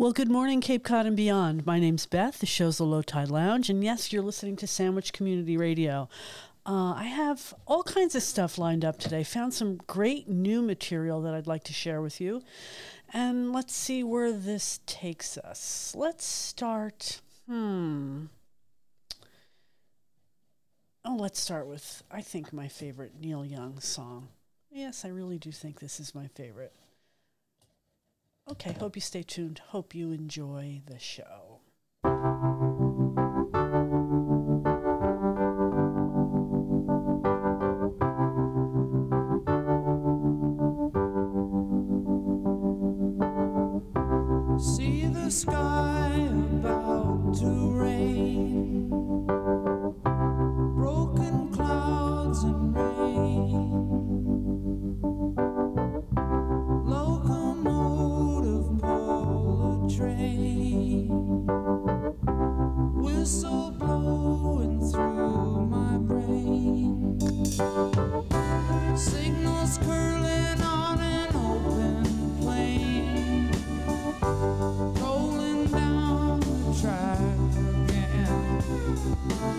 Well, good morning, Cape Cod and beyond. My name's Beth. The show's the Low Tide Lounge, and yes, you're listening to Sandwich Community Radio. Uh, I have all kinds of stuff lined up today. Found some great new material that I'd like to share with you. And let's see where this takes us. Let's start. Hmm. Oh, let's start with, I think, my favorite Neil Young song. Yes, I really do think this is my favorite. Okay, hope you stay tuned. Hope you enjoy the show. See the sky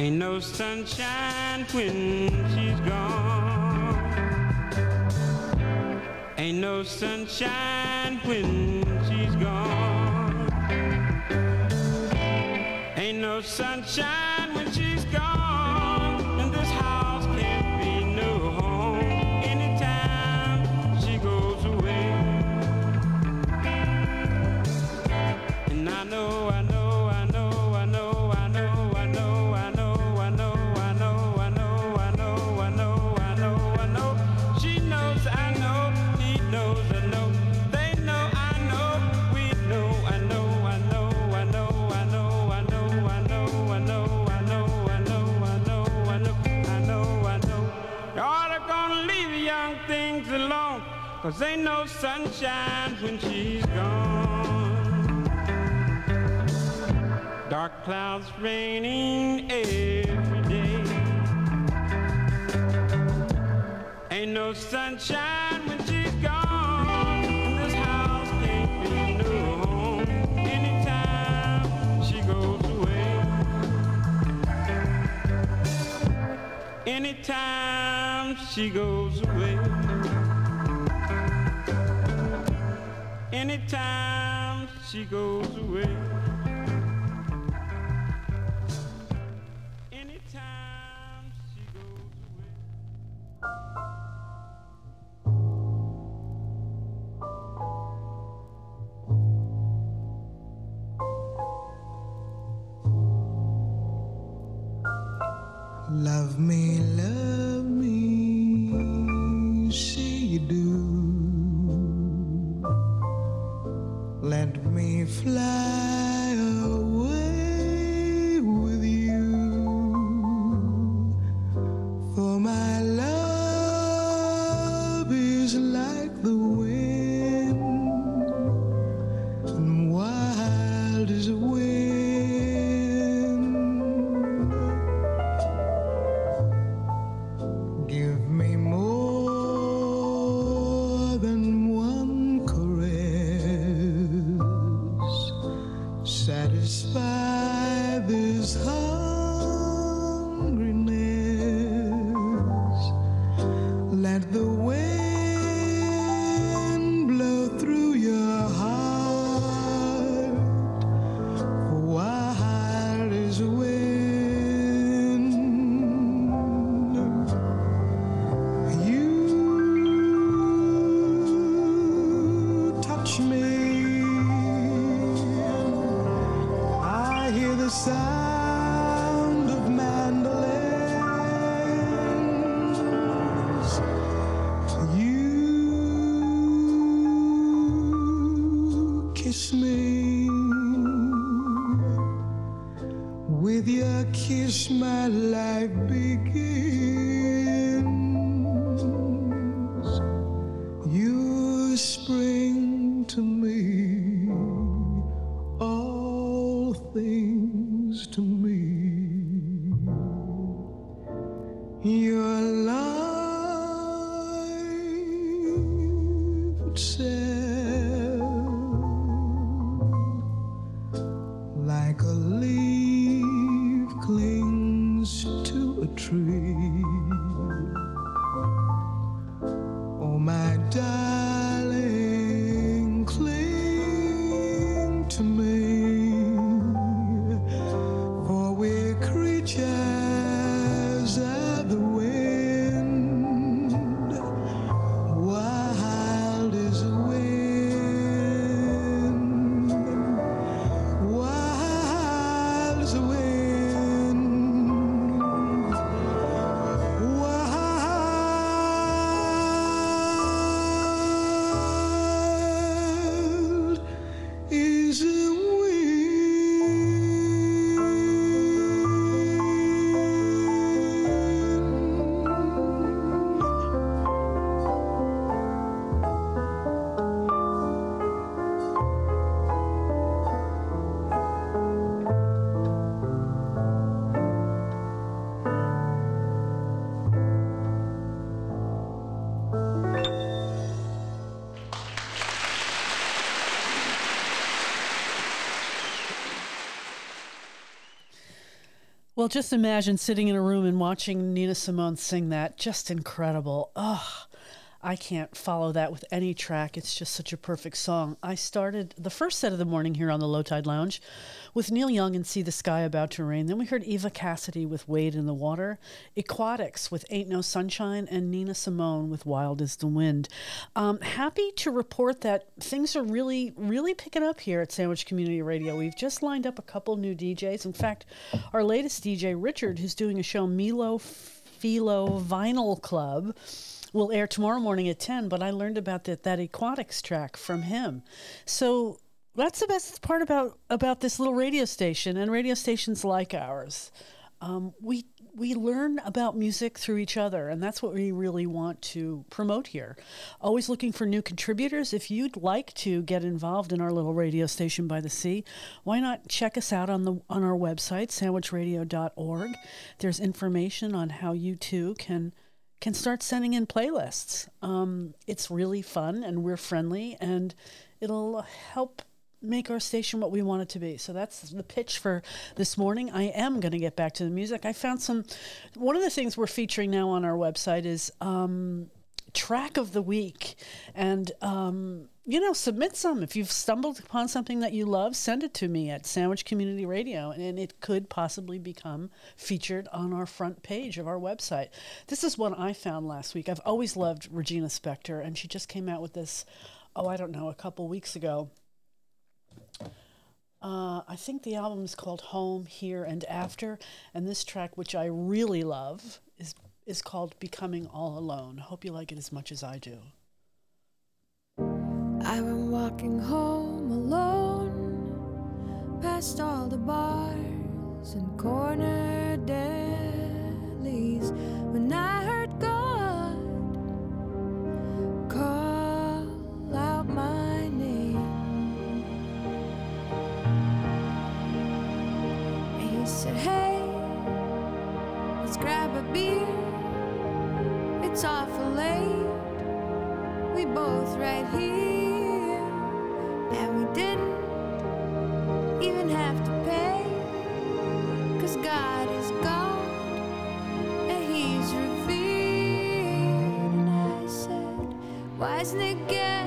Ain't no sunshine when she's gone. Ain't no sunshine when she's gone. Ain't no sunshine when she's gone. Cause ain't no sunshine when she's gone. Dark clouds raining every day. Ain't no sunshine when she's gone. And this house can't be no home anytime she goes away. Anytime she goes anytime she goes away. me. Well, just imagine sitting in a room and watching Nina Simone sing that. Just incredible. Oh, I can't follow that with any track. It's just such a perfect song. I started the first set of the morning here on the Low Tide Lounge with Neil Young and See the Sky About to Rain. Then we heard Eva Cassidy with Wade in the Water, Aquatics with Ain't No Sunshine, and Nina Simone with Wild Is the Wind. Um, happy to report that things are really, really picking up here at Sandwich Community Radio. We've just lined up a couple new DJs. In fact, our latest DJ, Richard, who's doing a show, Milo Philo Vinyl Club will air tomorrow morning at 10 but i learned about that, that aquatics track from him so that's the best part about about this little radio station and radio stations like ours. Um, we we learn about music through each other and that's what we really want to promote here. Always looking for new contributors. If you'd like to get involved in our little radio station by the sea why not check us out on the on our website sandwichradio.org there's information on how you too can can start sending in playlists. Um, it's really fun and we're friendly and it'll help make our station what we want it to be. So that's the pitch for this morning. I am going to get back to the music. I found some, one of the things we're featuring now on our website is um, track of the week. And, um, you know, submit some. If you've stumbled upon something that you love, send it to me at Sandwich Community Radio, and it could possibly become featured on our front page of our website. This is one I found last week. I've always loved Regina Spektor, and she just came out with this, oh, I don't know, a couple weeks ago. Uh, I think the album is called Home, Here, and After, and this track, which I really love, is is called Becoming All Alone. Hope you like it as much as I do. I've been walking home alone, past all the bars and corner delis, when I a beer. It's awful late. We both right here. And we didn't even have to pay. Cause God is God. And He's revealed. And I said, Why doesn't it get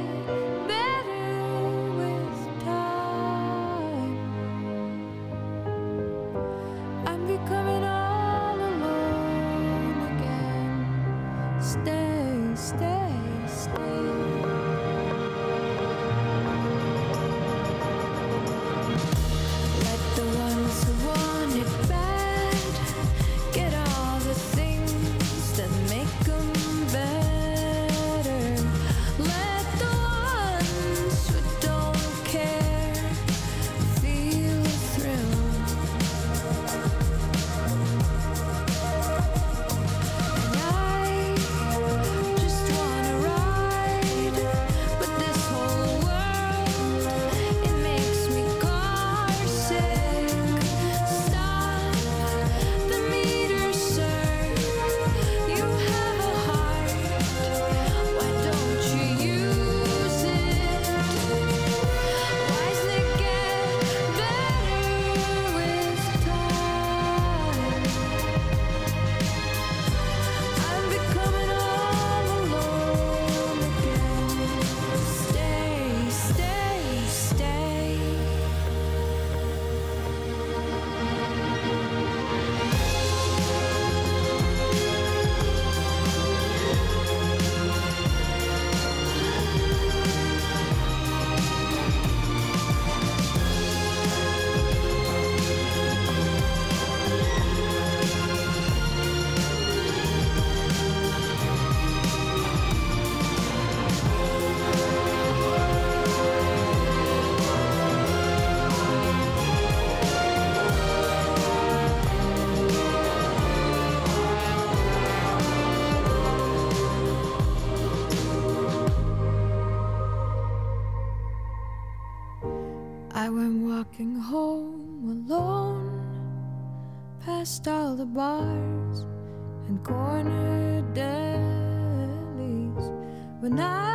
bars and corner delis. When I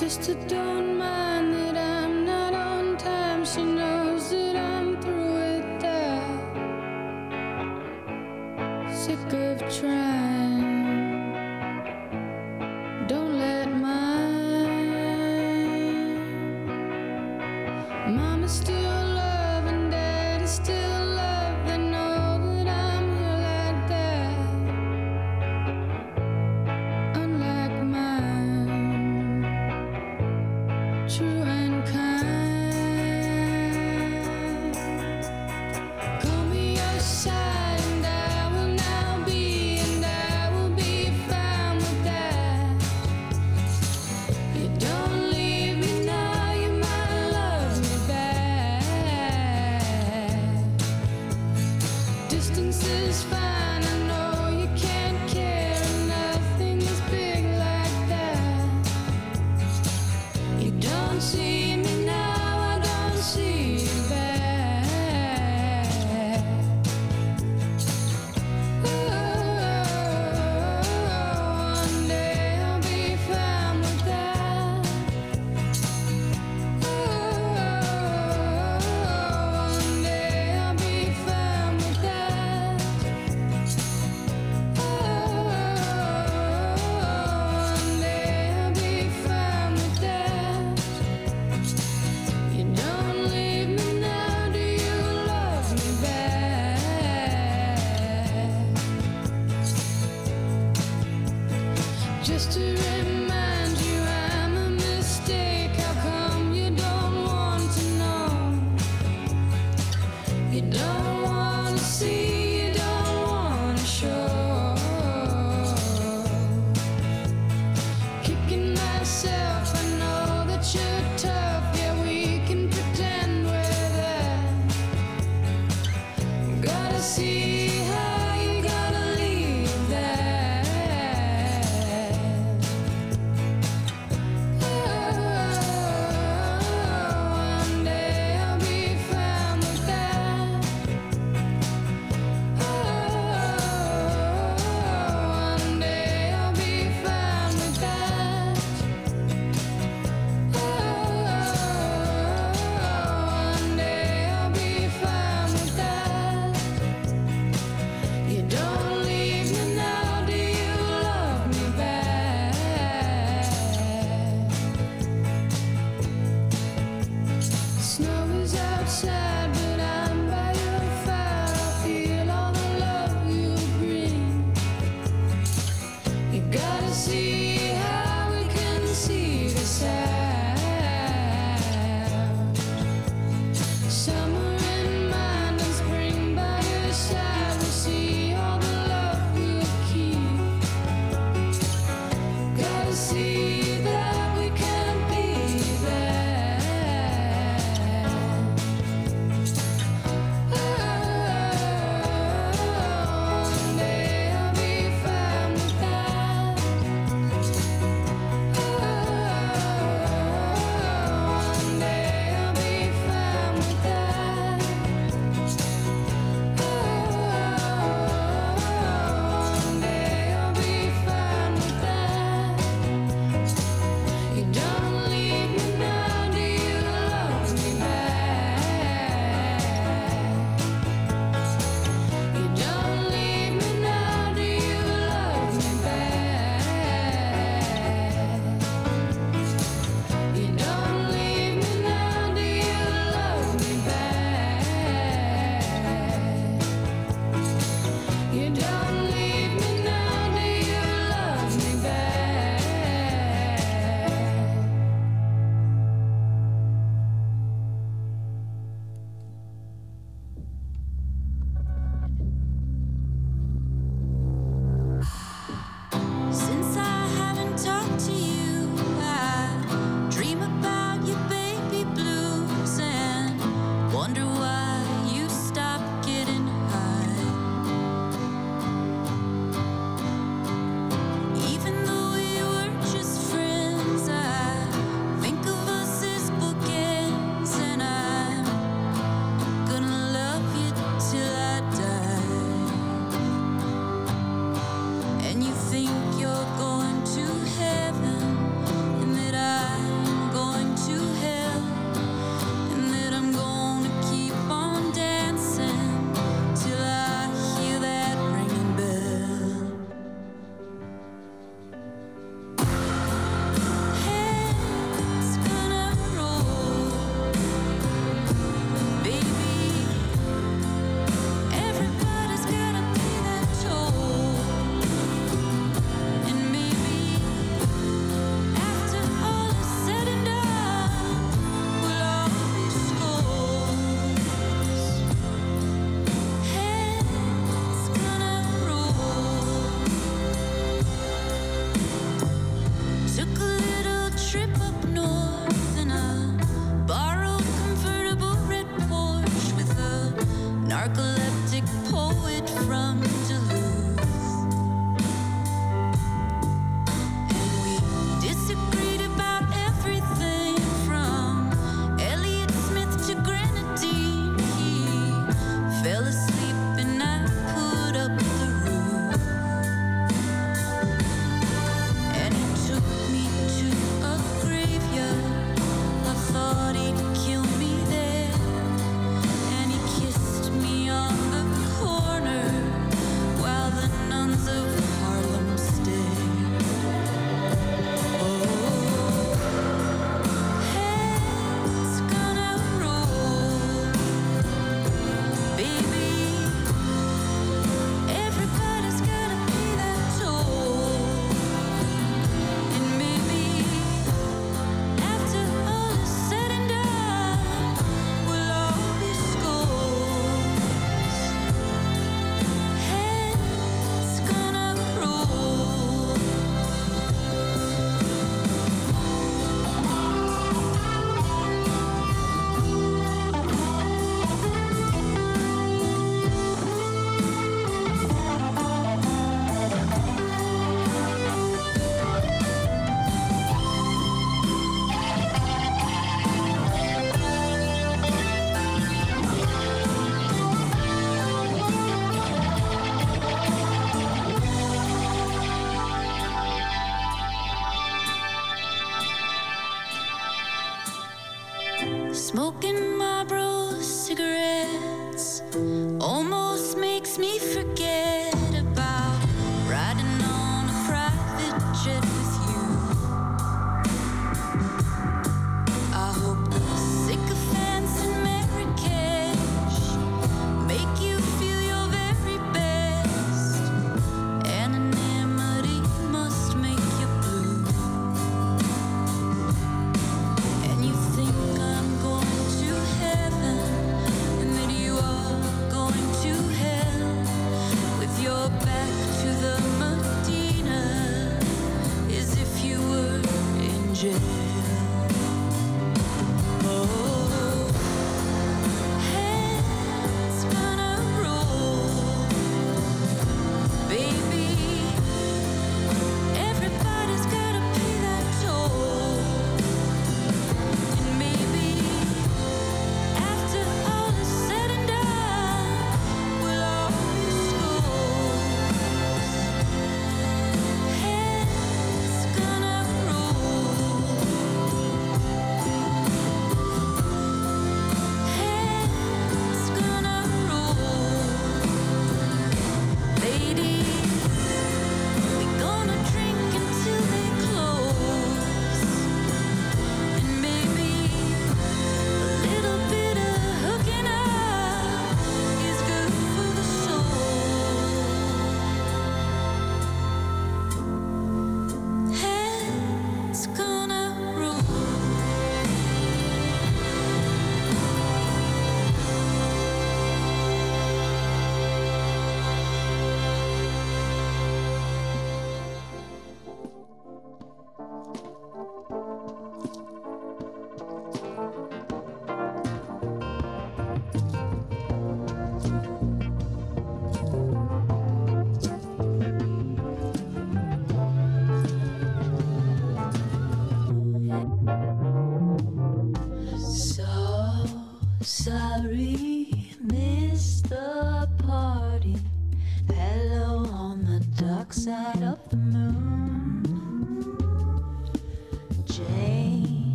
sister don't mind that I'm not on time. She knows that I'm through with that. Sick of trying.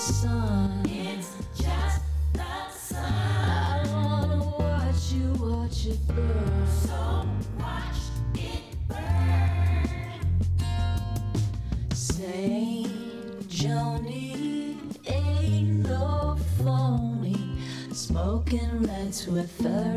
Sun. It's just the sun. I wanna watch you watch it burn. So watch it burn. Saint Joni ain't no phony. Smoking reds with furry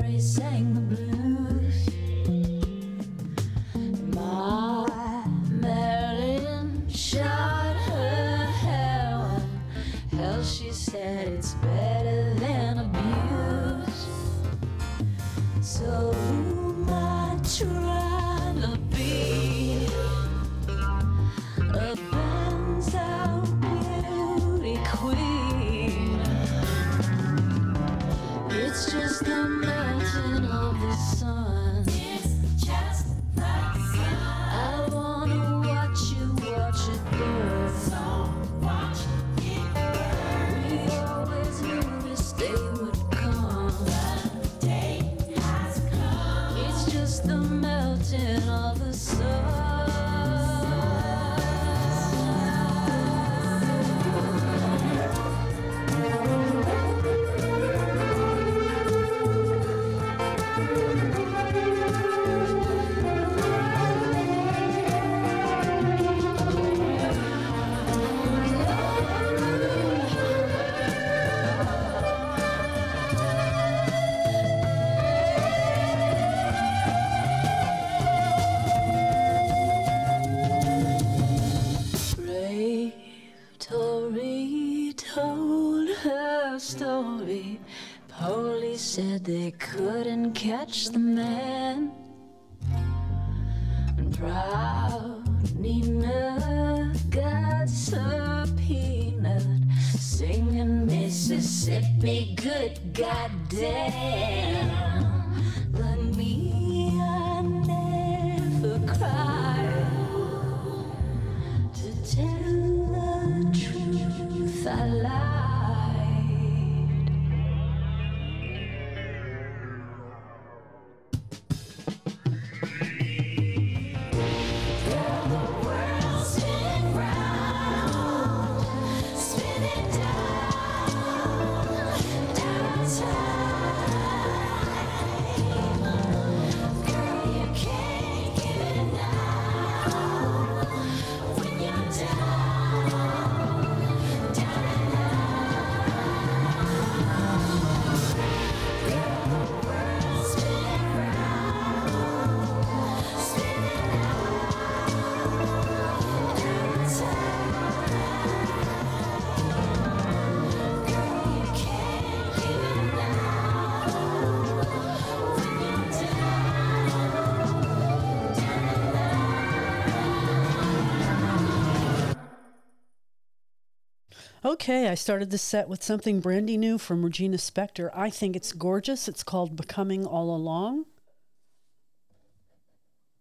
Okay, I started the set with something brandy new from Regina Spektor. I think it's gorgeous. It's called Becoming All Along.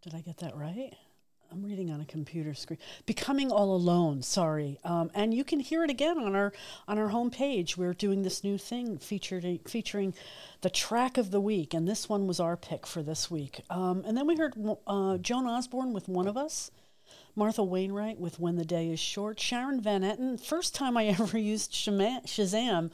Did I get that right? I'm reading on a computer screen. Becoming All Alone, sorry. Um, and you can hear it again on our on our homepage. We're doing this new thing featured featuring the track of the week, and this one was our pick for this week. Um, and then we heard uh, Joan Osborne with One of Us. Martha Wainwright with When the Day is Short. Sharon Van Etten. First time I ever used Shazam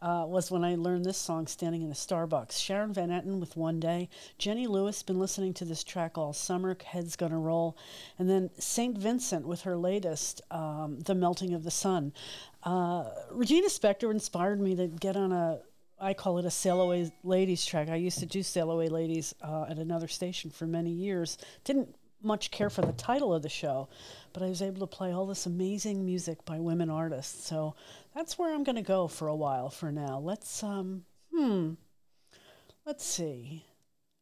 uh, was when I learned this song standing in a Starbucks. Sharon Van Etten with One Day. Jenny Lewis, been listening to this track all summer. Head's Gonna Roll. And then St. Vincent with her latest, um, The Melting of the Sun. Uh, Regina Spektor inspired me to get on a I call it a Sail Away Ladies track. I used to do Sail Away Ladies uh, at another station for many years. Didn't much care for the title of the show, but I was able to play all this amazing music by women artists. So that's where I'm going to go for a while for now. Let's, um, hmm, let's see.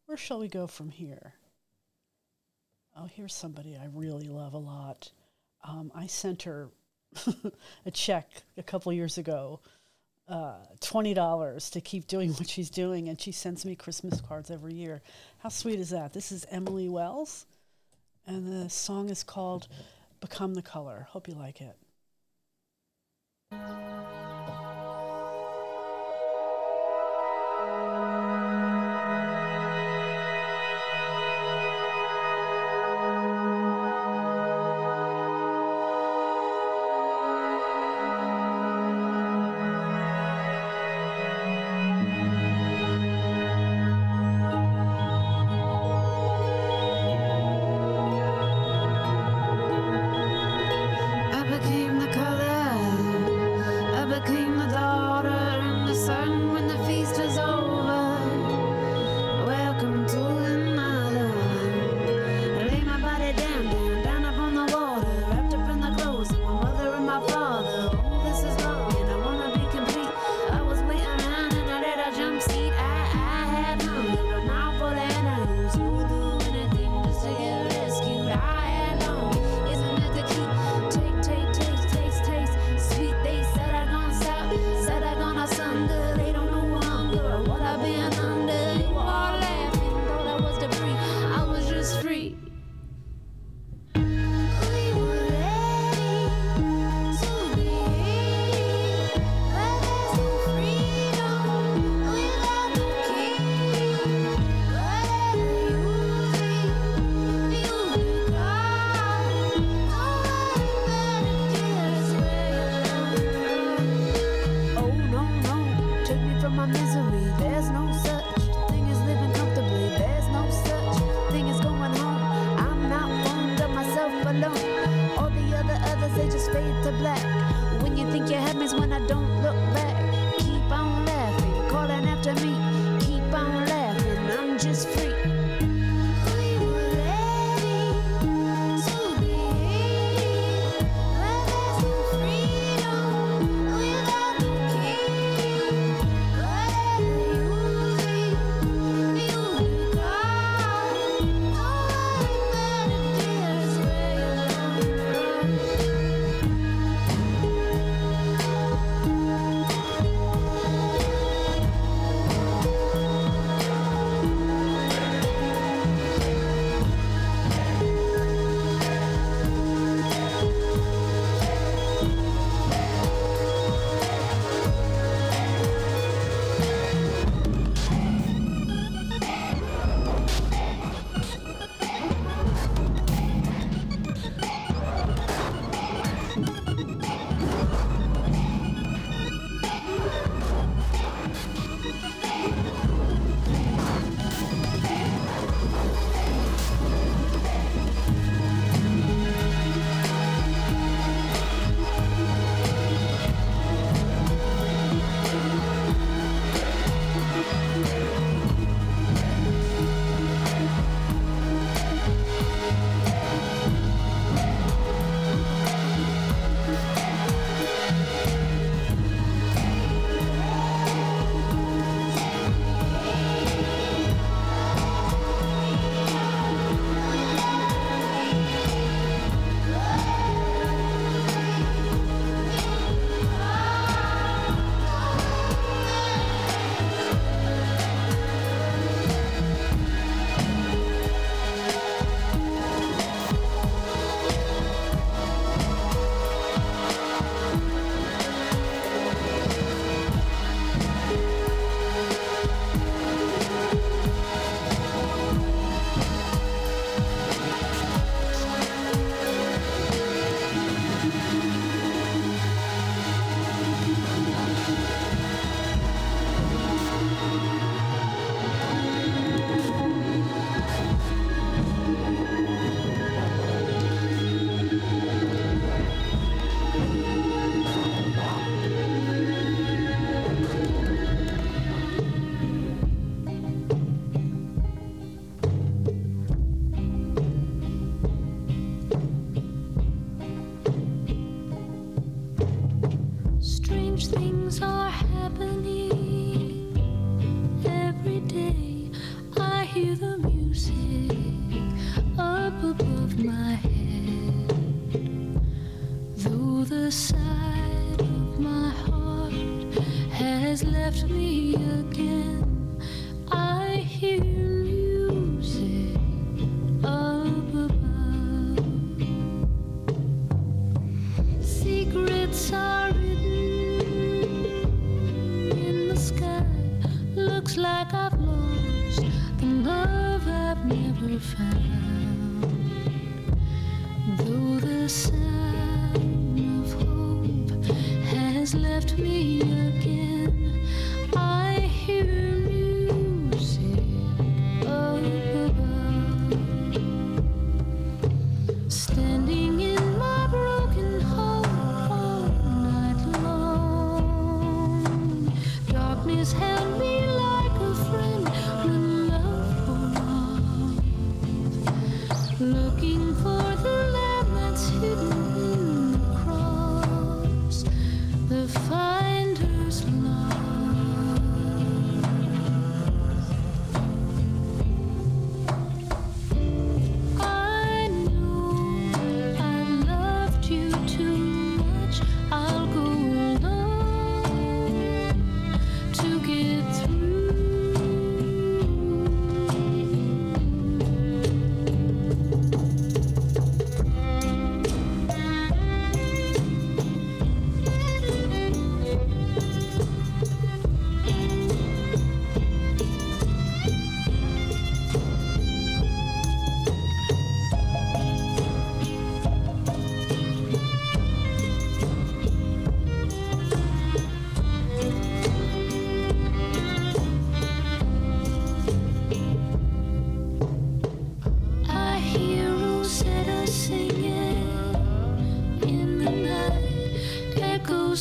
Where shall we go from here? Oh, here's somebody I really love a lot. Um, I sent her a check a couple years ago, uh, $20 to keep doing what she's doing, and she sends me Christmas cards every year. How sweet is that? This is Emily Wells and the song is called Become the Color. Hope you like it.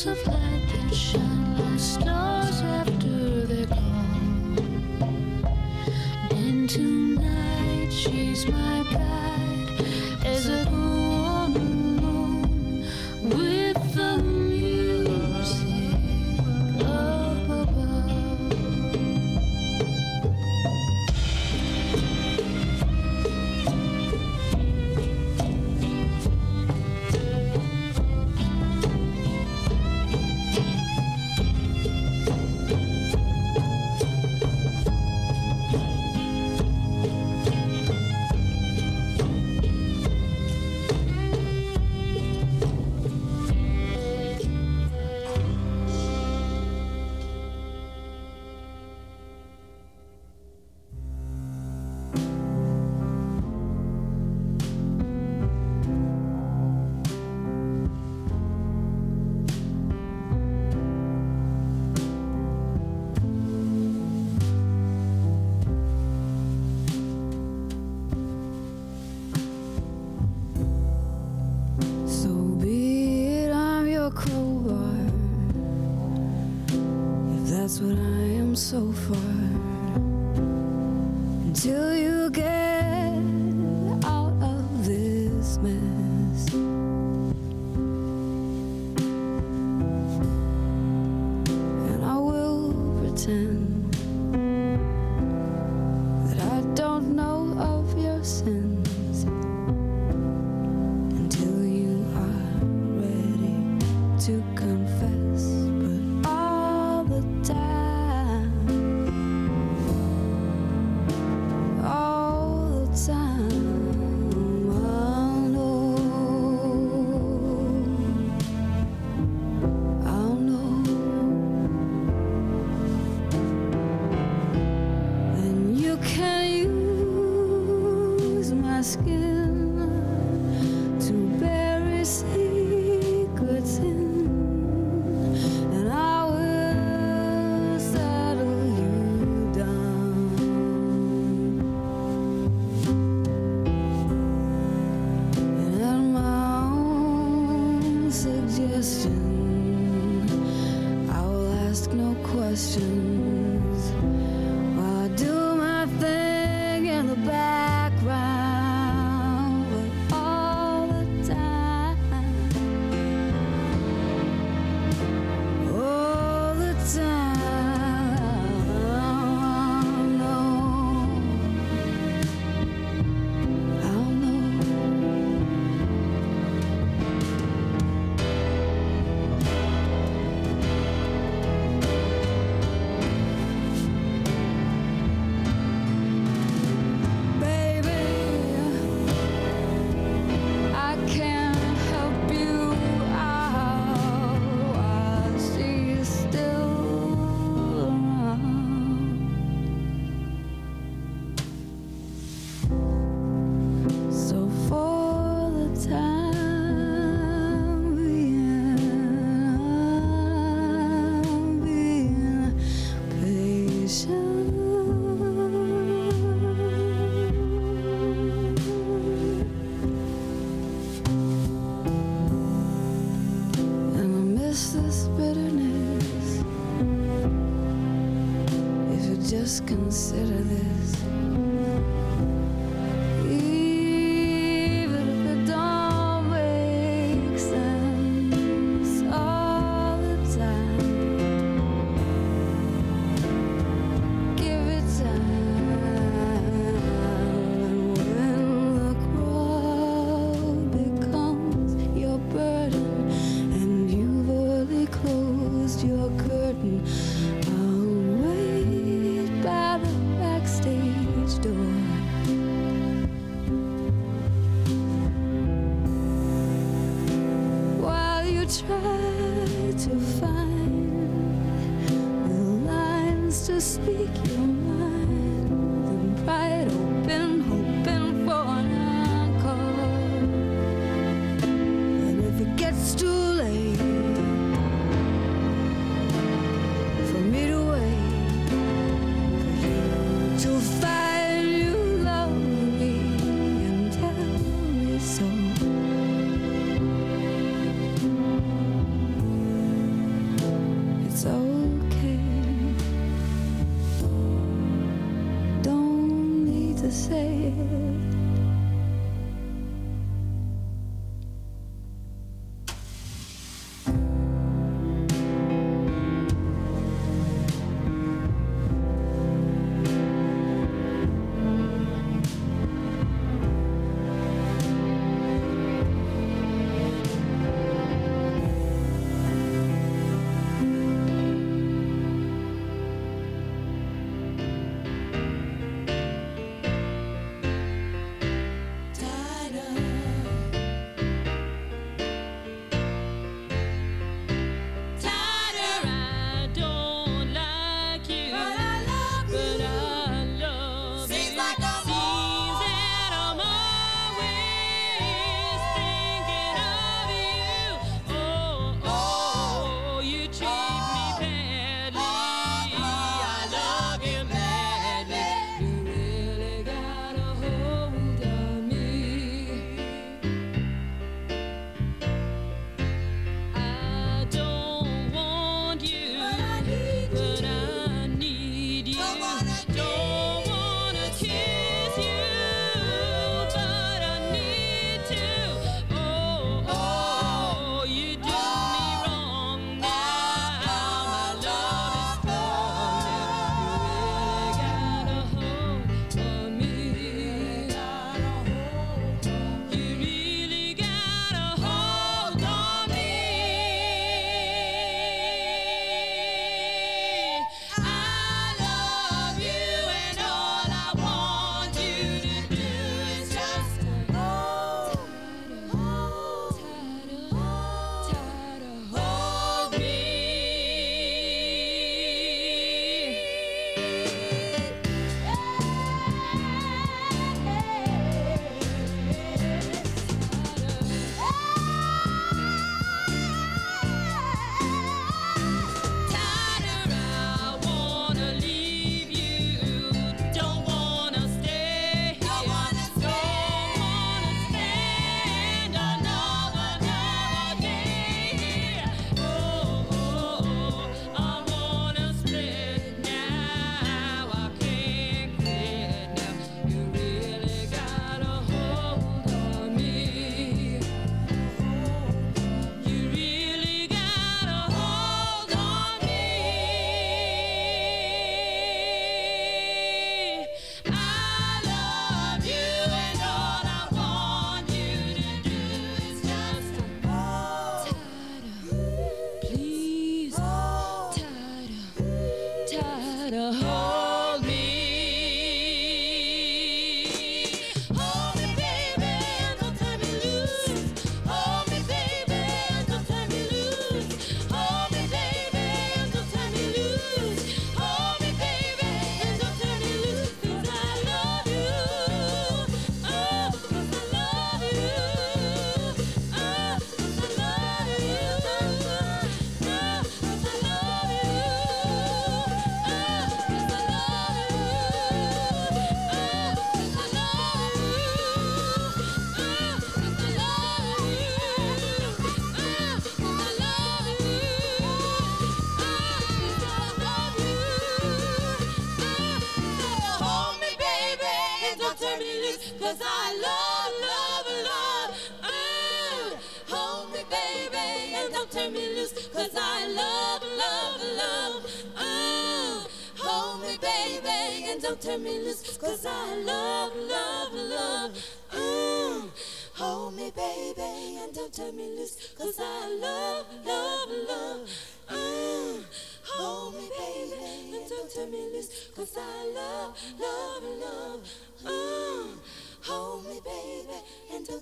Of light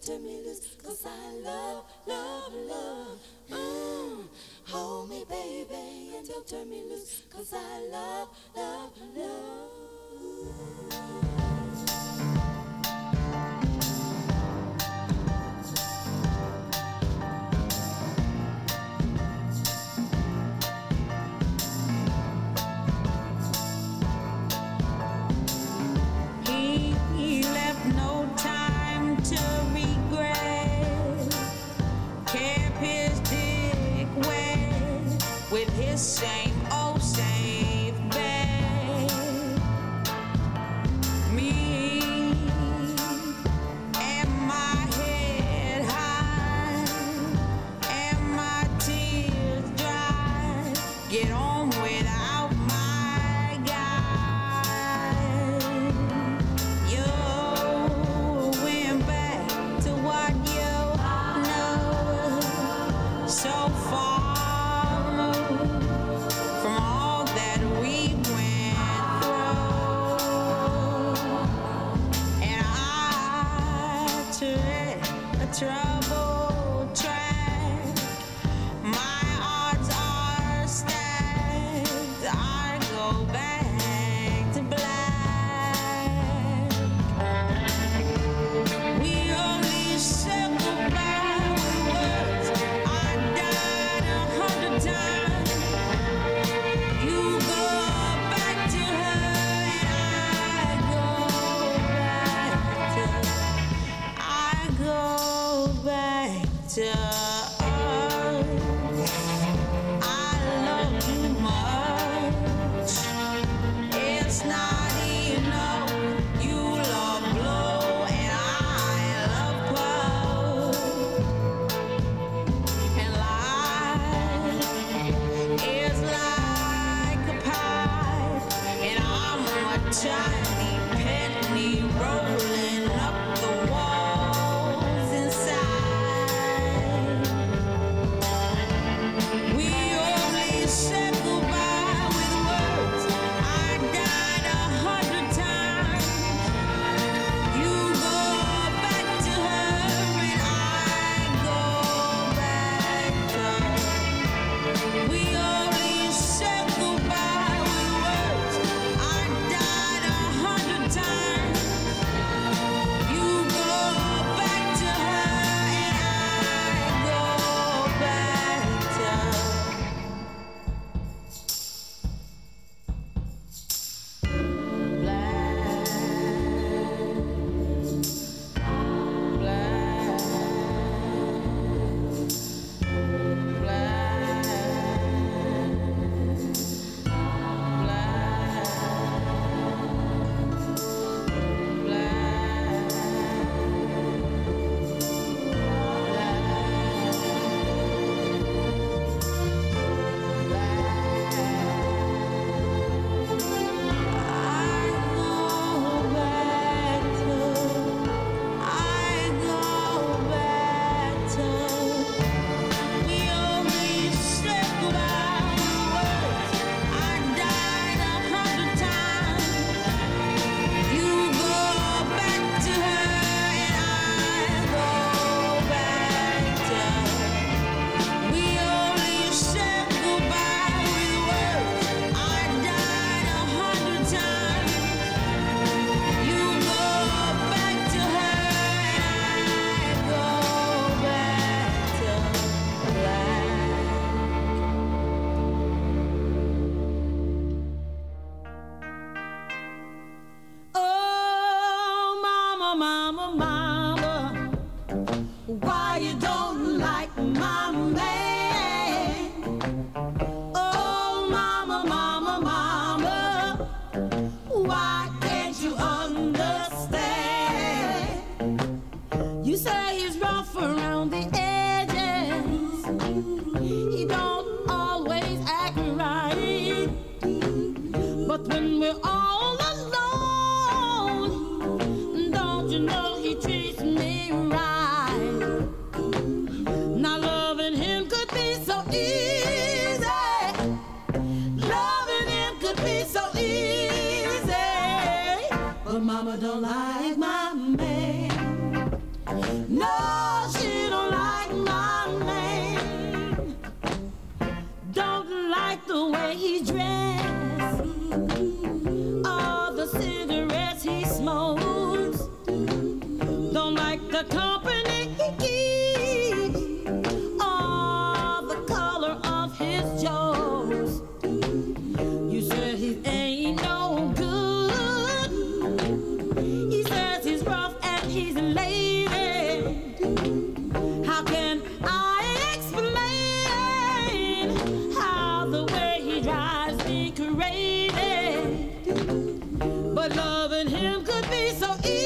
turn me loose, cause I love, love, love. Mm. Hold me, baby, and don't turn me loose, cause I love, love, love. Shame. we. But loving him could be so easy.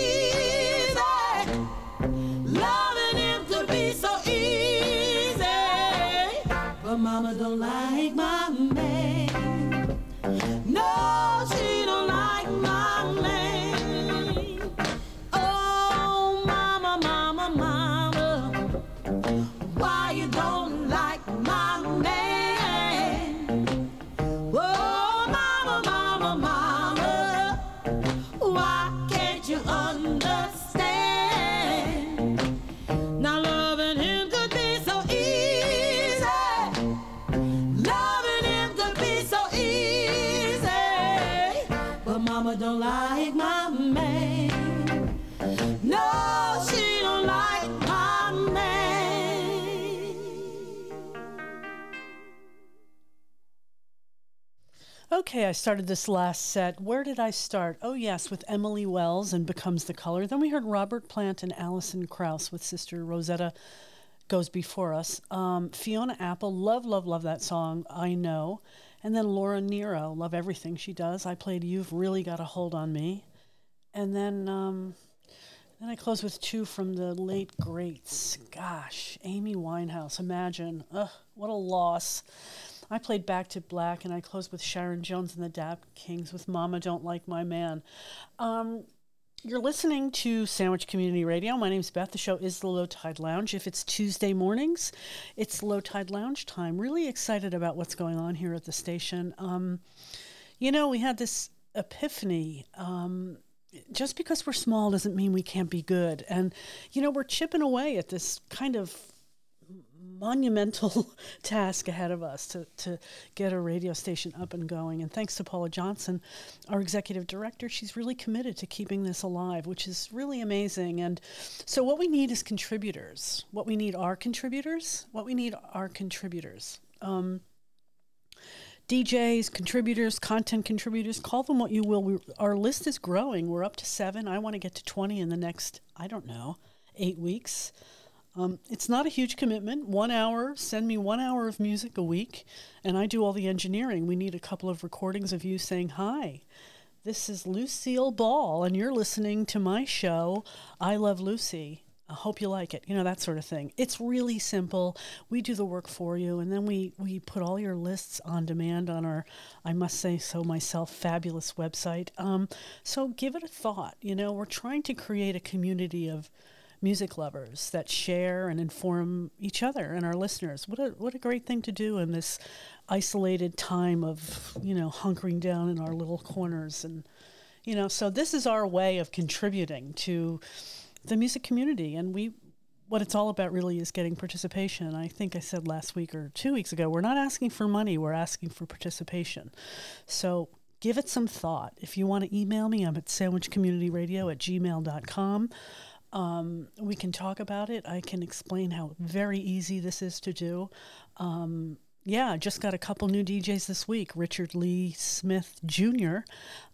Okay, I started this last set. Where did I start? Oh, yes, with Emily Wells and Becomes the Color. Then we heard Robert Plant and Alison Krauss with Sister Rosetta Goes Before Us. Um, Fiona Apple, love, love, love that song, I Know. And then Laura Nyro, love everything she does. I played You've Really Got a Hold on Me. And then, um, then I close with two from the late greats. Gosh, Amy Winehouse, imagine. Ugh, what a loss. I played Back to Black, and I closed with Sharon Jones and the Dap Kings with Mama Don't Like My Man. Um, you're listening to Sandwich Community Radio. My name's Beth. The show is the Low Tide Lounge. If it's Tuesday mornings, it's Low Tide Lounge time. Really excited about what's going on here at the station. Um, you know, we had this epiphany. Um, just because we're small doesn't mean we can't be good. And, you know, we're chipping away at this kind of monumental task ahead of us to, to get a radio station up and going. And thanks to Paula Johnson, our executive director, she's really committed to keeping this alive, which is really amazing. And so, what we need is contributors. What we need are contributors. What we need are contributors. Um, DJs, contributors, content contributors, call them what you will. We, our list is growing. We're up to seven. I want to get to 20 in the next, I don't know, eight weeks. Um, it's not a huge commitment. One hour, send me one hour of music a week, and I do all the engineering. We need a couple of recordings of you saying, Hi, this is Lucille Ball, and you're listening to my show, I Love Lucy. I hope you like it. You know, that sort of thing. It's really simple. We do the work for you, and then we, we put all your lists on demand on our, I must say so myself, fabulous website. Um, so give it a thought. You know, we're trying to create a community of music lovers that share and inform each other and our listeners. What a what a great thing to do in this isolated time of, you know, hunkering down in our little corners and you know, so this is our way of contributing to the music community and we what it's all about really is getting participation. I think I said last week or two weeks ago, we're not asking for money, we're asking for participation. So give it some thought. If you want to email me, I'm at sandwichcommunityradio at gmail.com. Um, we can talk about it. I can explain how very easy this is to do. Um, yeah, just got a couple new DJs this week. Richard Lee Smith Jr.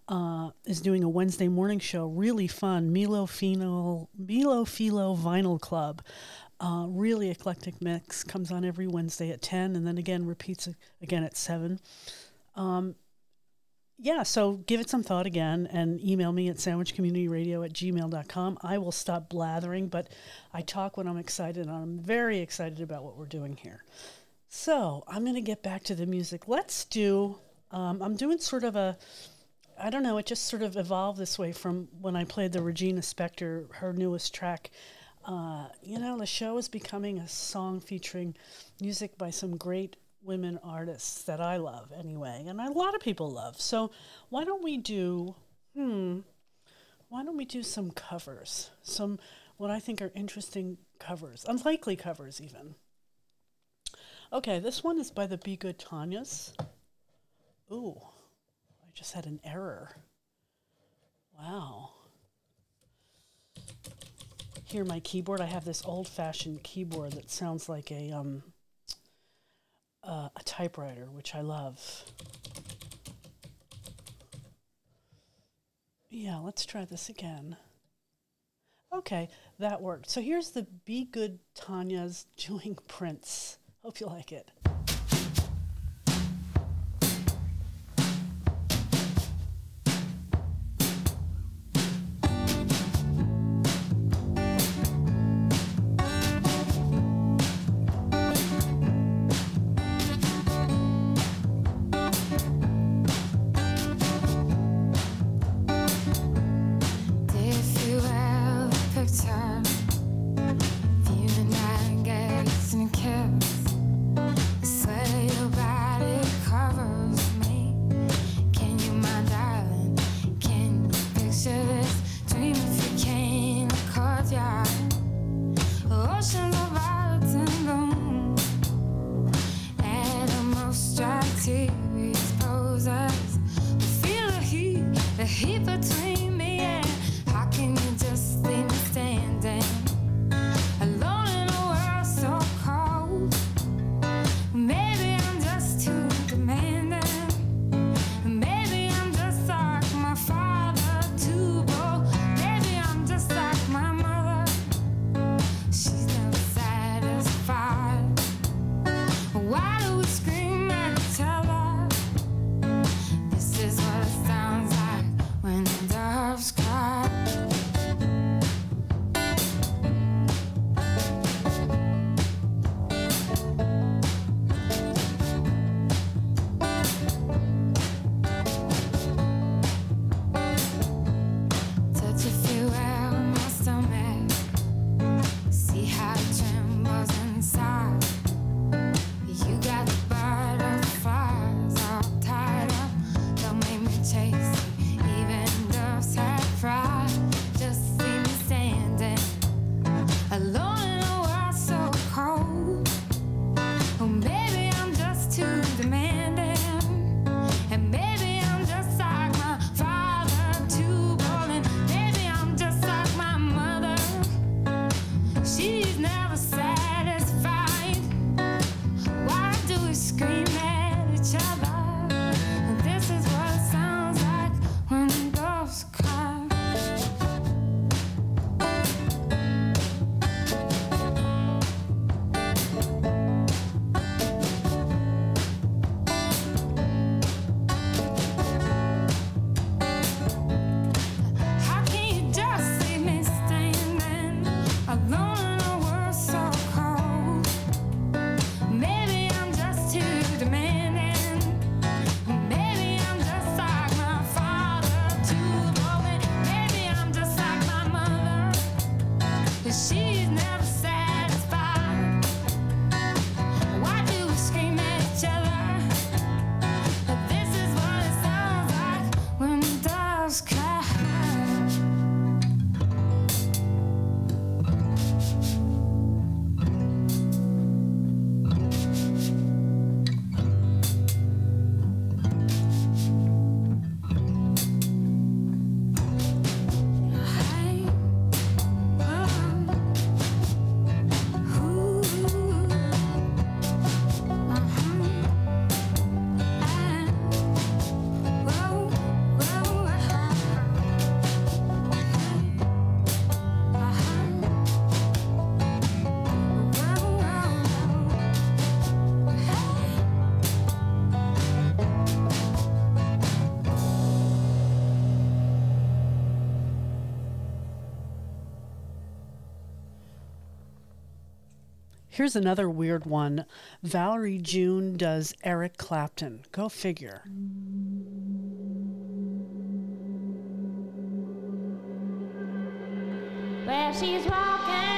Uh, is doing a Wednesday morning show, really fun. Milo Philo, Milo Philo Vinyl Club. Uh, really eclectic mix comes on every Wednesday at 10 and then again repeats again at 7 yeah, so give it some thought again and email me at sandwichcommunityradio at gmail.com. I will stop blathering, but I talk when I'm excited, and I'm very excited about what we're doing here. So I'm going to get back to the music. Let's do, um, I'm doing sort of a, I don't know, it just sort of evolved this way from when I played the Regina Spektor, her newest track. Uh, you know, the show is becoming a song featuring music by some great women artists that I love anyway, and a lot of people love. So why don't we do, hmm, why don't we do some covers? Some what I think are interesting covers, unlikely covers even. Okay, this one is by the Be Good Tanyas. Ooh, I just had an error. Wow. Here, my keyboard. I have this old-fashioned keyboard that sounds like a um, uh, a typewriter, which I love. Yeah, let's try this again. Okay, that worked. So here's the Be Good Tanya's doing Prince. Hope you like it. Here's another weird one Valerie June does Eric Clapton. Go figure. She's walking.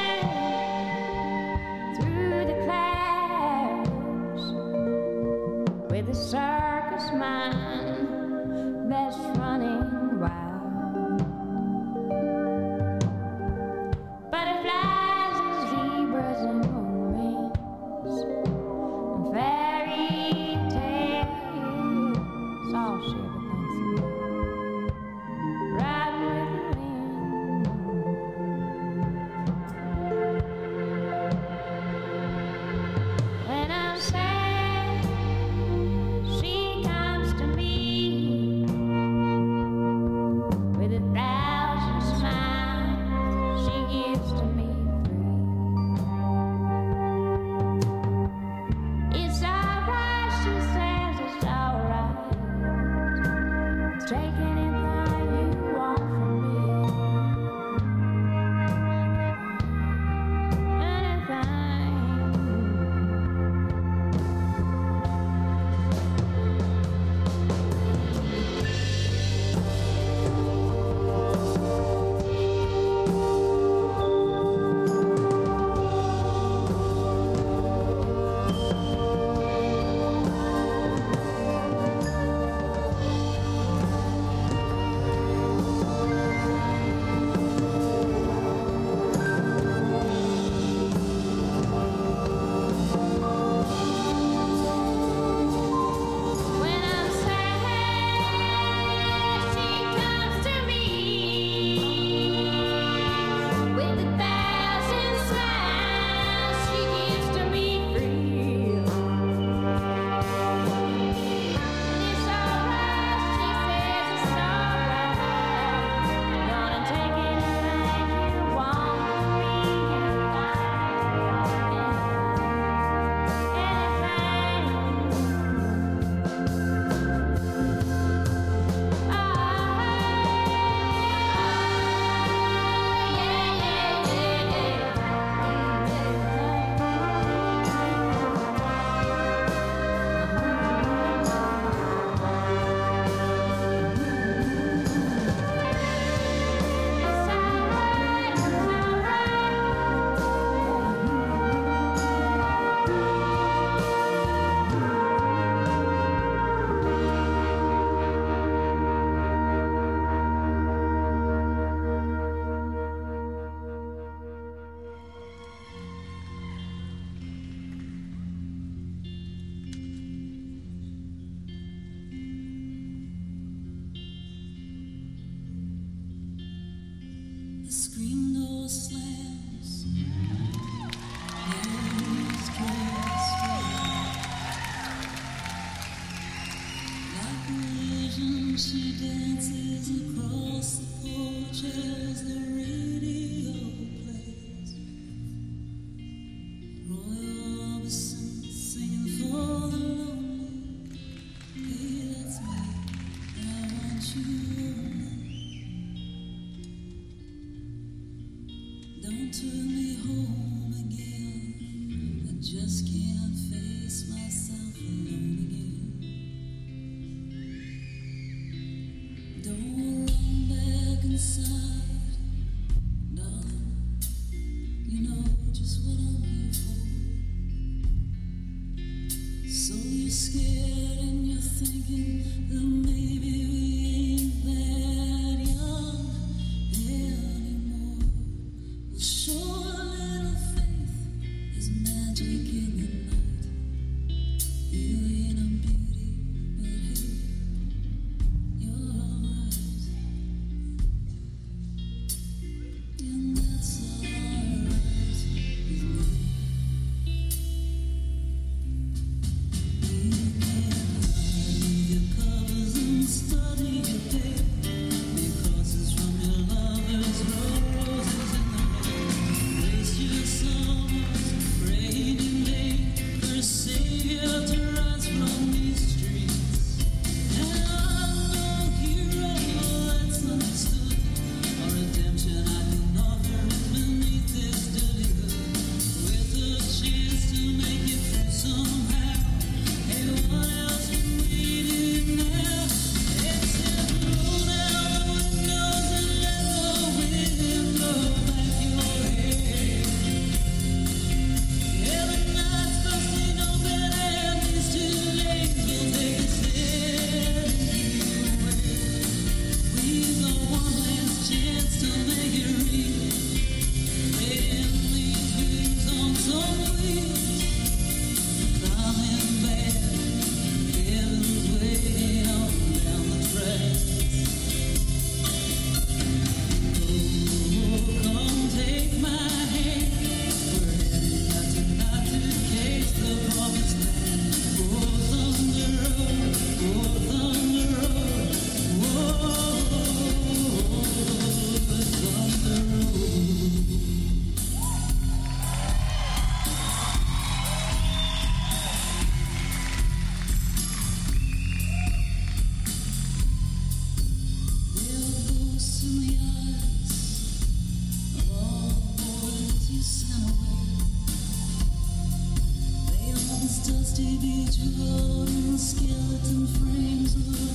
Somebody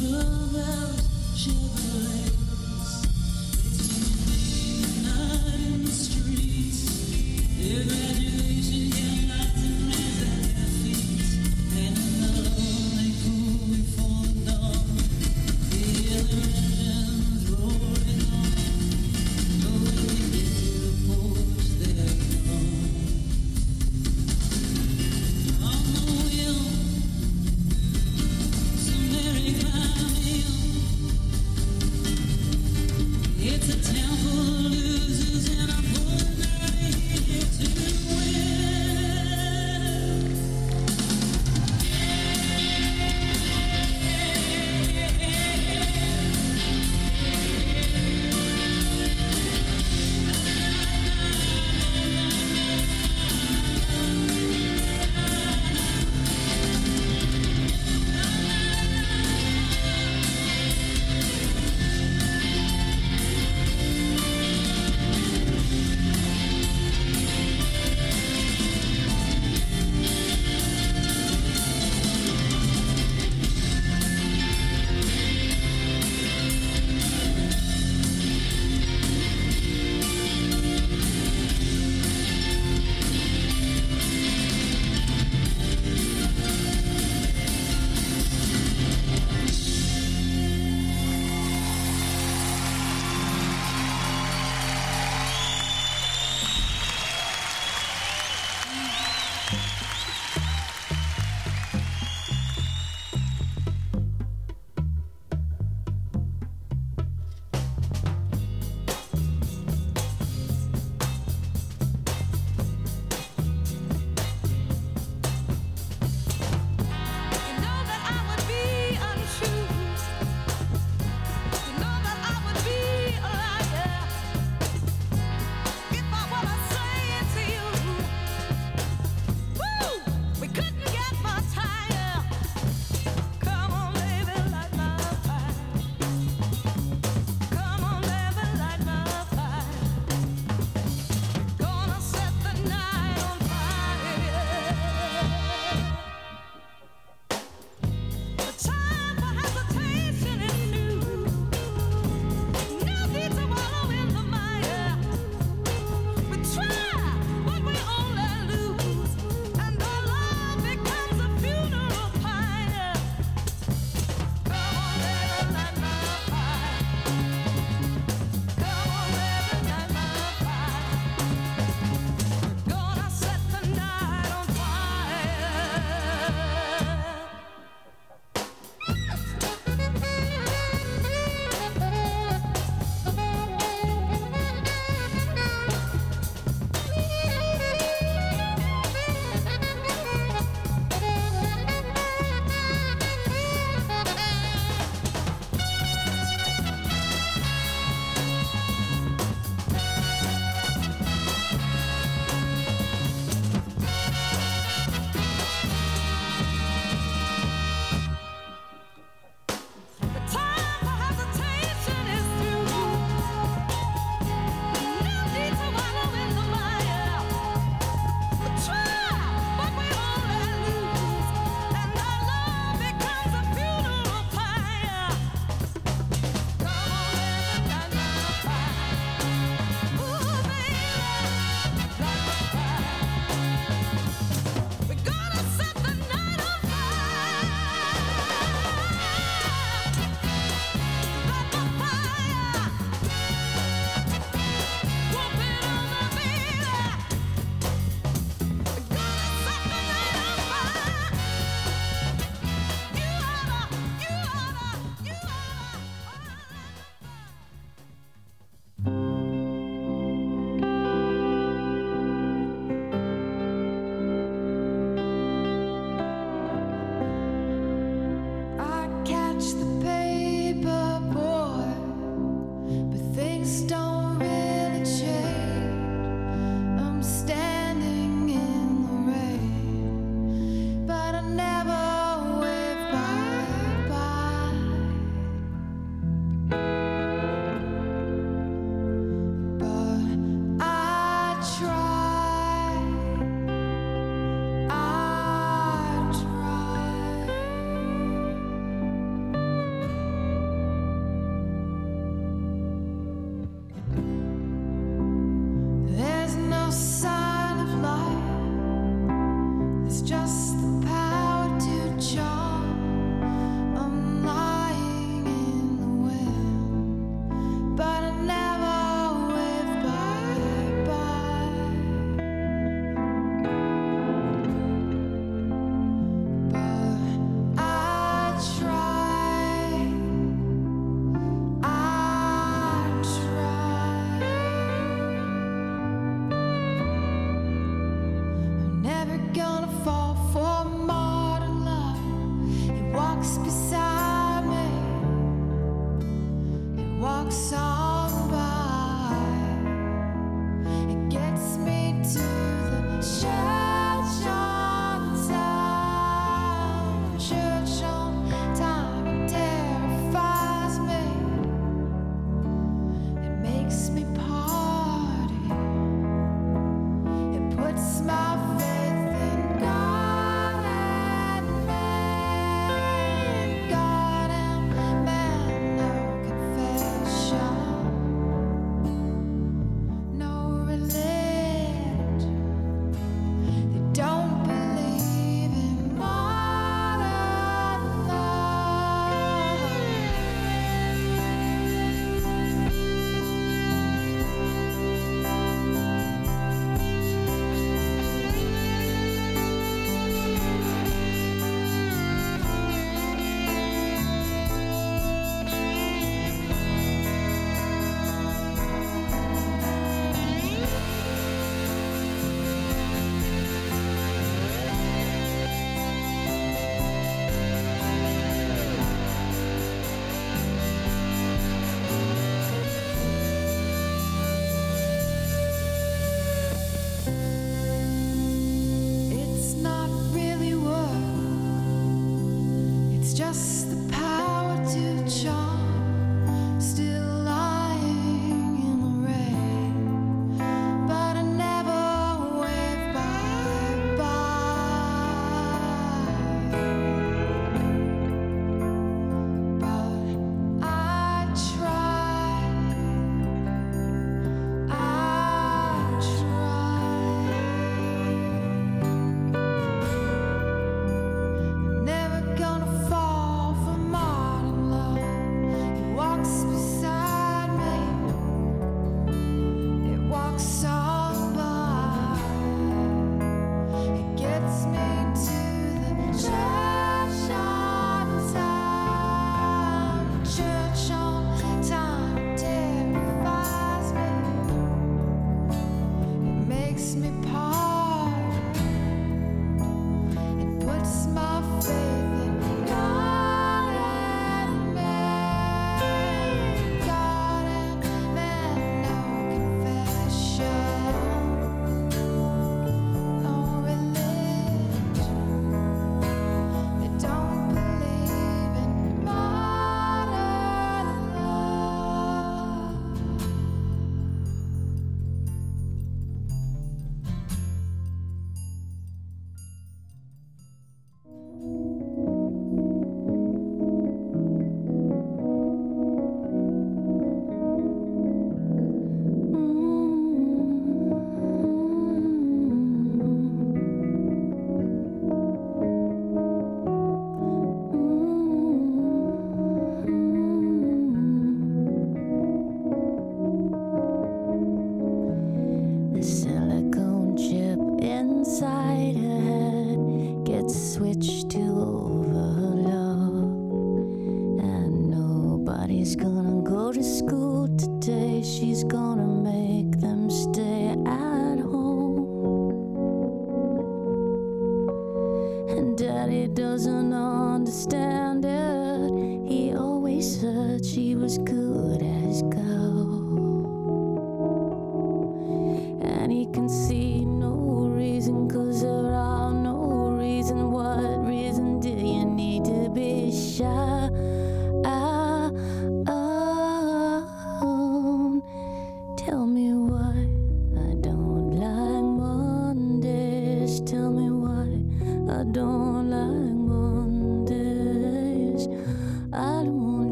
climb me up.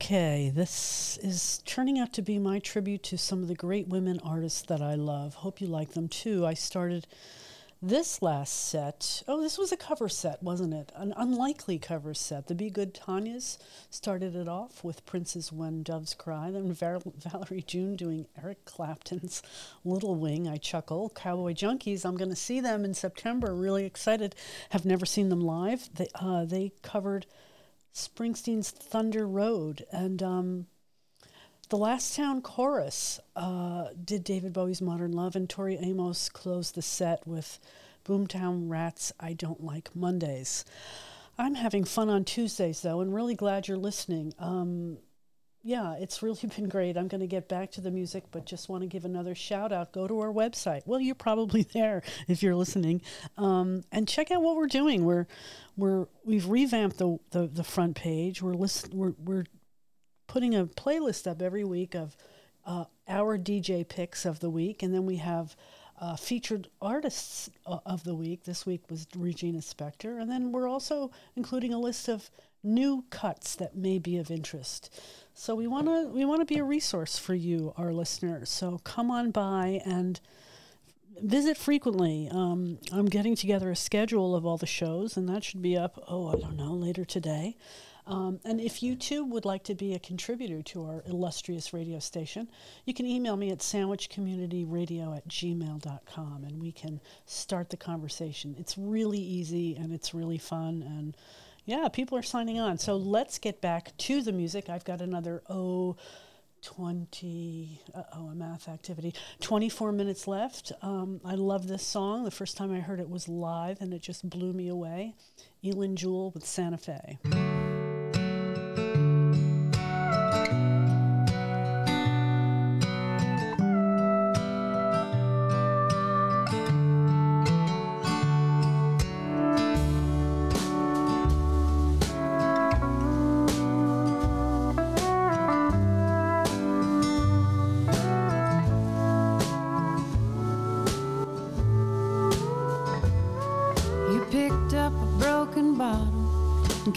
Okay, this is turning out to be my tribute to some of the great women artists that I love. Hope you like them too. I started this last set. Oh, this was a cover set, wasn't it? An unlikely cover set. The Be Good Tanyas started it off with Prince's When Doves Cry, then Val- Valerie June doing Eric Clapton's Little Wing. I chuckle. Cowboy Junkies. I'm going to see them in September. Really excited. Have never seen them live. They uh, they covered Springsteen's Thunder Road and um, the Last Town Chorus uh, did David Bowie's Modern Love, and Tori Amos closed the set with Boomtown Rats I Don't Like Mondays. I'm having fun on Tuesdays, though, and really glad you're listening. Um, yeah, it's really been great. I'm going to get back to the music, but just want to give another shout out. Go to our website. Well, you're probably there if you're listening, um, and check out what we're doing. We're we're we've revamped the the, the front page. We're list we're we're putting a playlist up every week of uh, our DJ picks of the week, and then we have uh, featured artists uh, of the week. This week was Regina Spektor, and then we're also including a list of new cuts that may be of interest. So we want to we want to be a resource for you, our listeners. So come on by and visit frequently. Um, I'm getting together a schedule of all the shows, and that should be up. Oh, I don't know, later today. Um, and if you too would like to be a contributor to our illustrious radio station, you can email me at sandwichcommunityradio at gmail.com and we can start the conversation. It's really easy and it's really fun. And yeah, people are signing on. So let's get back to the music. I've got another, oh, 20, oh, a math activity, 24 minutes left. Um, I love this song. The first time I heard it was live and it just blew me away. Eilen Jewell with Santa Fe.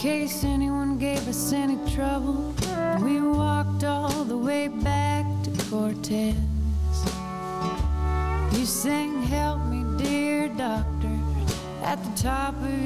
Case anyone gave us any trouble. We walked all the way back to Cortez. You sang, Help me, dear doctor, at the top of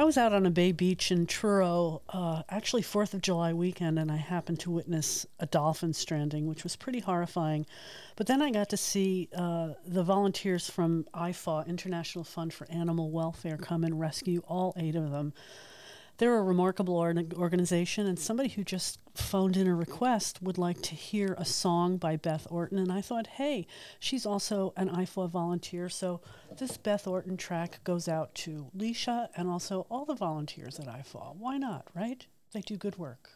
I was out on a bay beach in Truro, uh, actually Fourth of July weekend, and I happened to witness a dolphin stranding, which was pretty horrifying. But then I got to see uh, the volunteers from IFAW, International Fund for Animal Welfare, come and rescue all eight of them. They're a remarkable org- organization, and somebody who just phoned in a request would like to hear a song by Beth Orton. And I thought, hey, she's also an IFAW volunteer, so this Beth Orton track goes out to Leisha and also all the volunteers at IFAW. Why not, right? They do good work.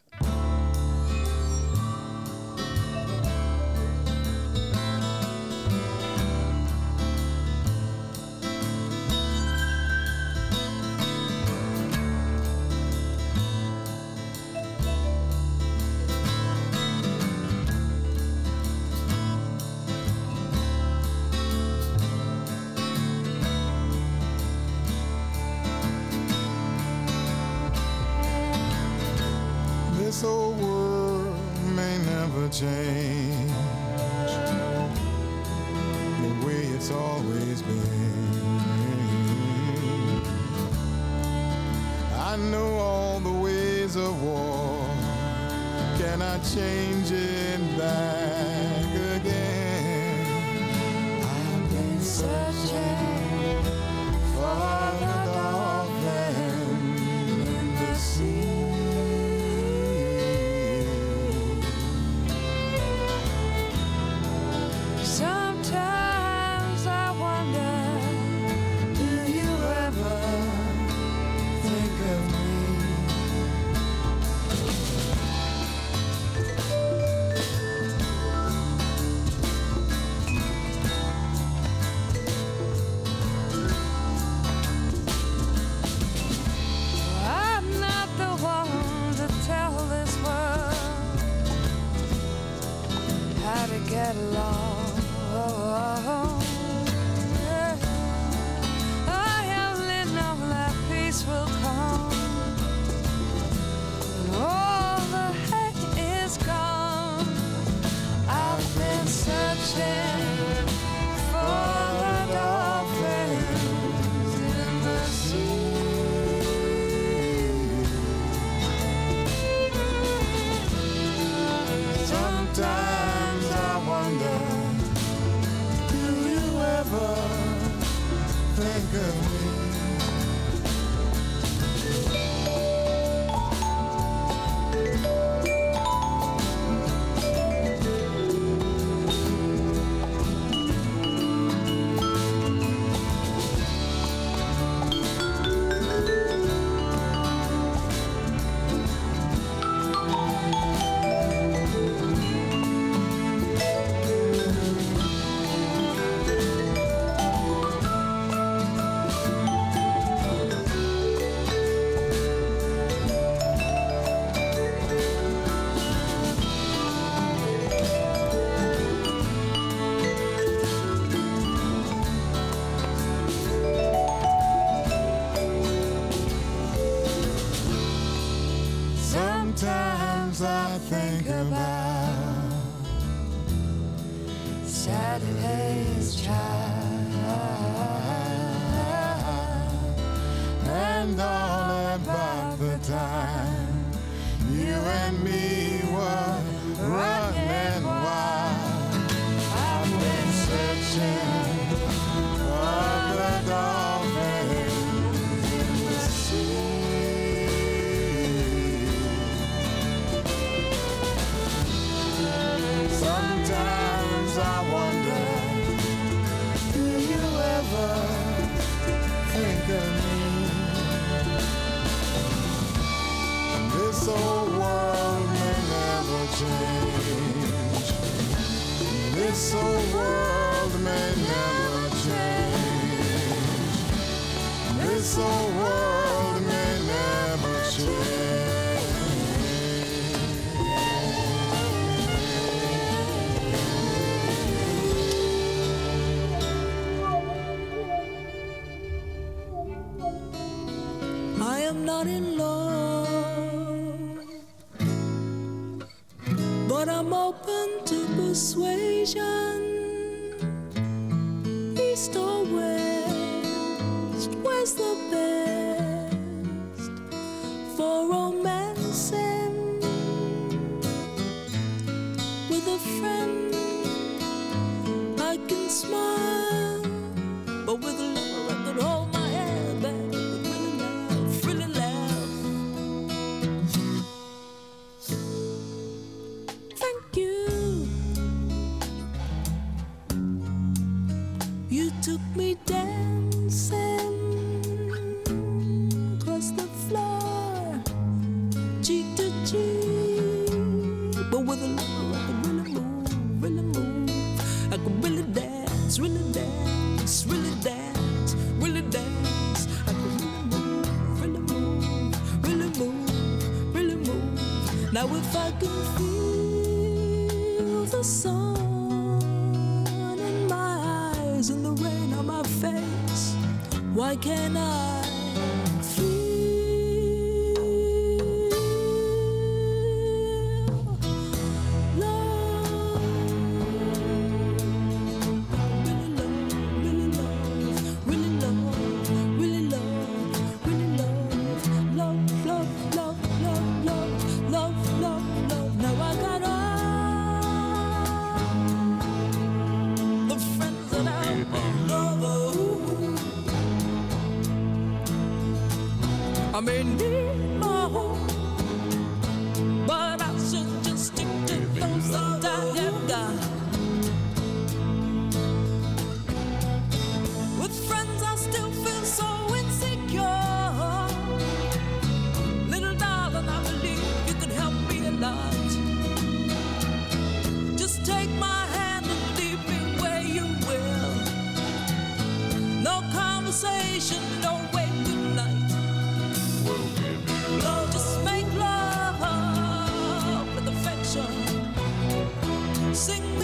Sing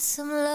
some lovely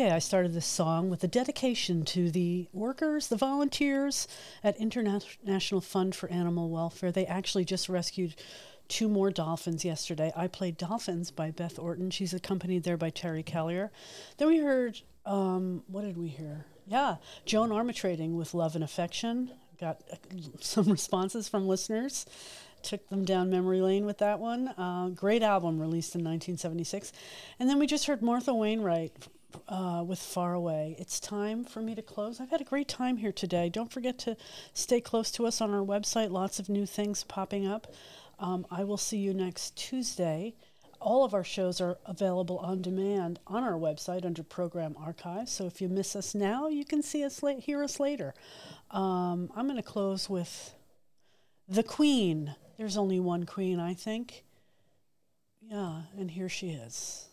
Okay, I started this song with a dedication to the workers, the volunteers at International Fund for Animal Welfare. They actually just rescued two more dolphins yesterday. I played Dolphins by Beth Orton. She's accompanied there by Terry Callier. Then we heard, um, what did we hear? Yeah, Joan Armatrading with Love and Affection. Got uh, some responses from listeners. Took them down memory lane with that one. Uh, great album released in 1976. And then we just heard Martha Wainwright uh, with Far Away. It's time for me to close. I've had a great time here today. Don't forget to stay close to us on our website. Lots of new things popping up. Um, I will see you next Tuesday. All of our shows are available on demand on our website under Program Archives. So if you miss us now, you can see us la- hear us later. Um, I'm going to close with the Queen. There's only one Queen, I think. Yeah, and here she is.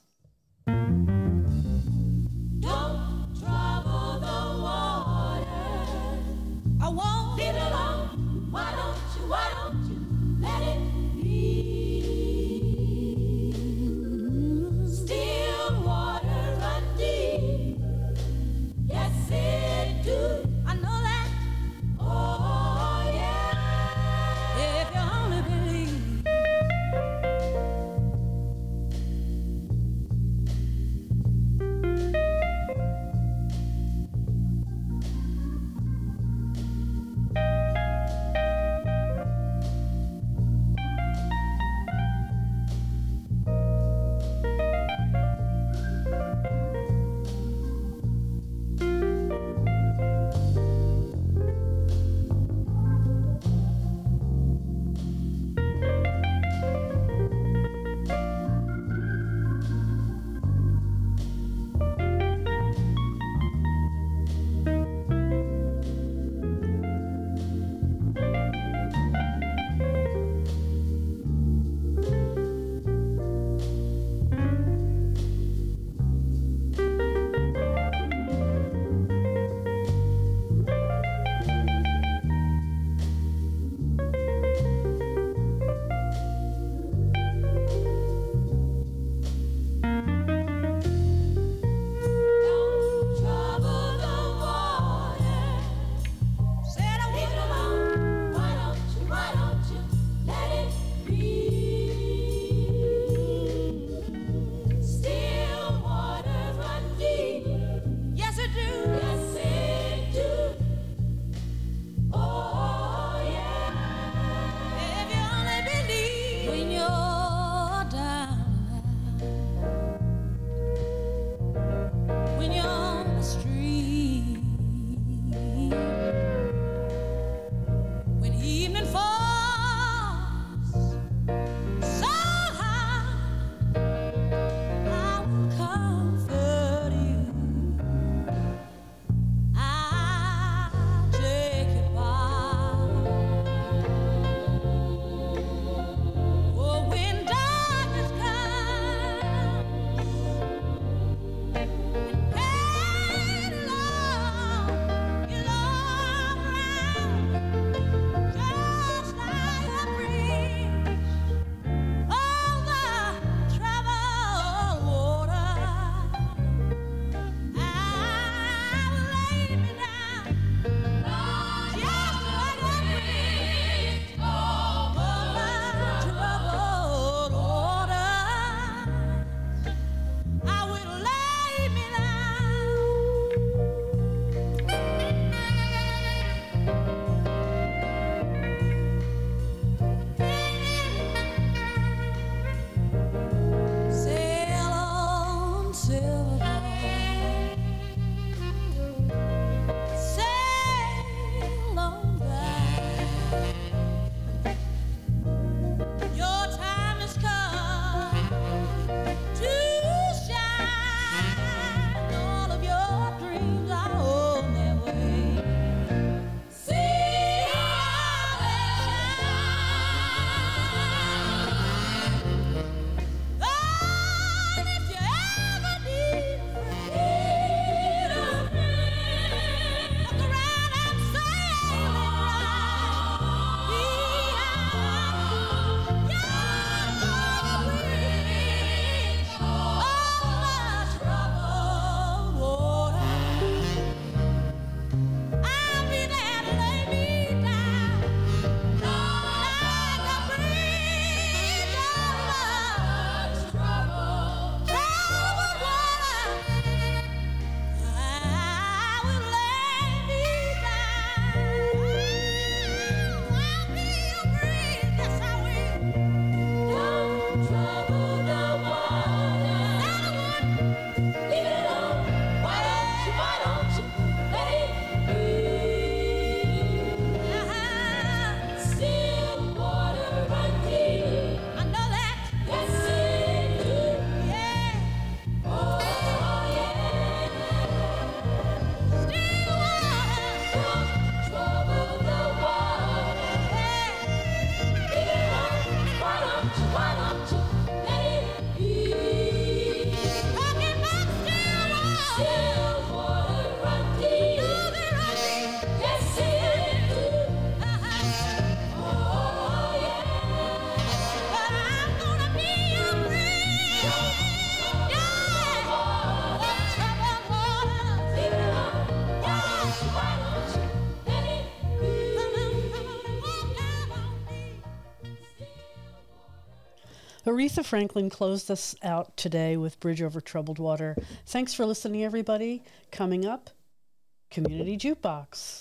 Aretha Franklin closed us out today with Bridge Over Troubled Water. Thanks for listening, everybody. Coming up, Community Jukebox.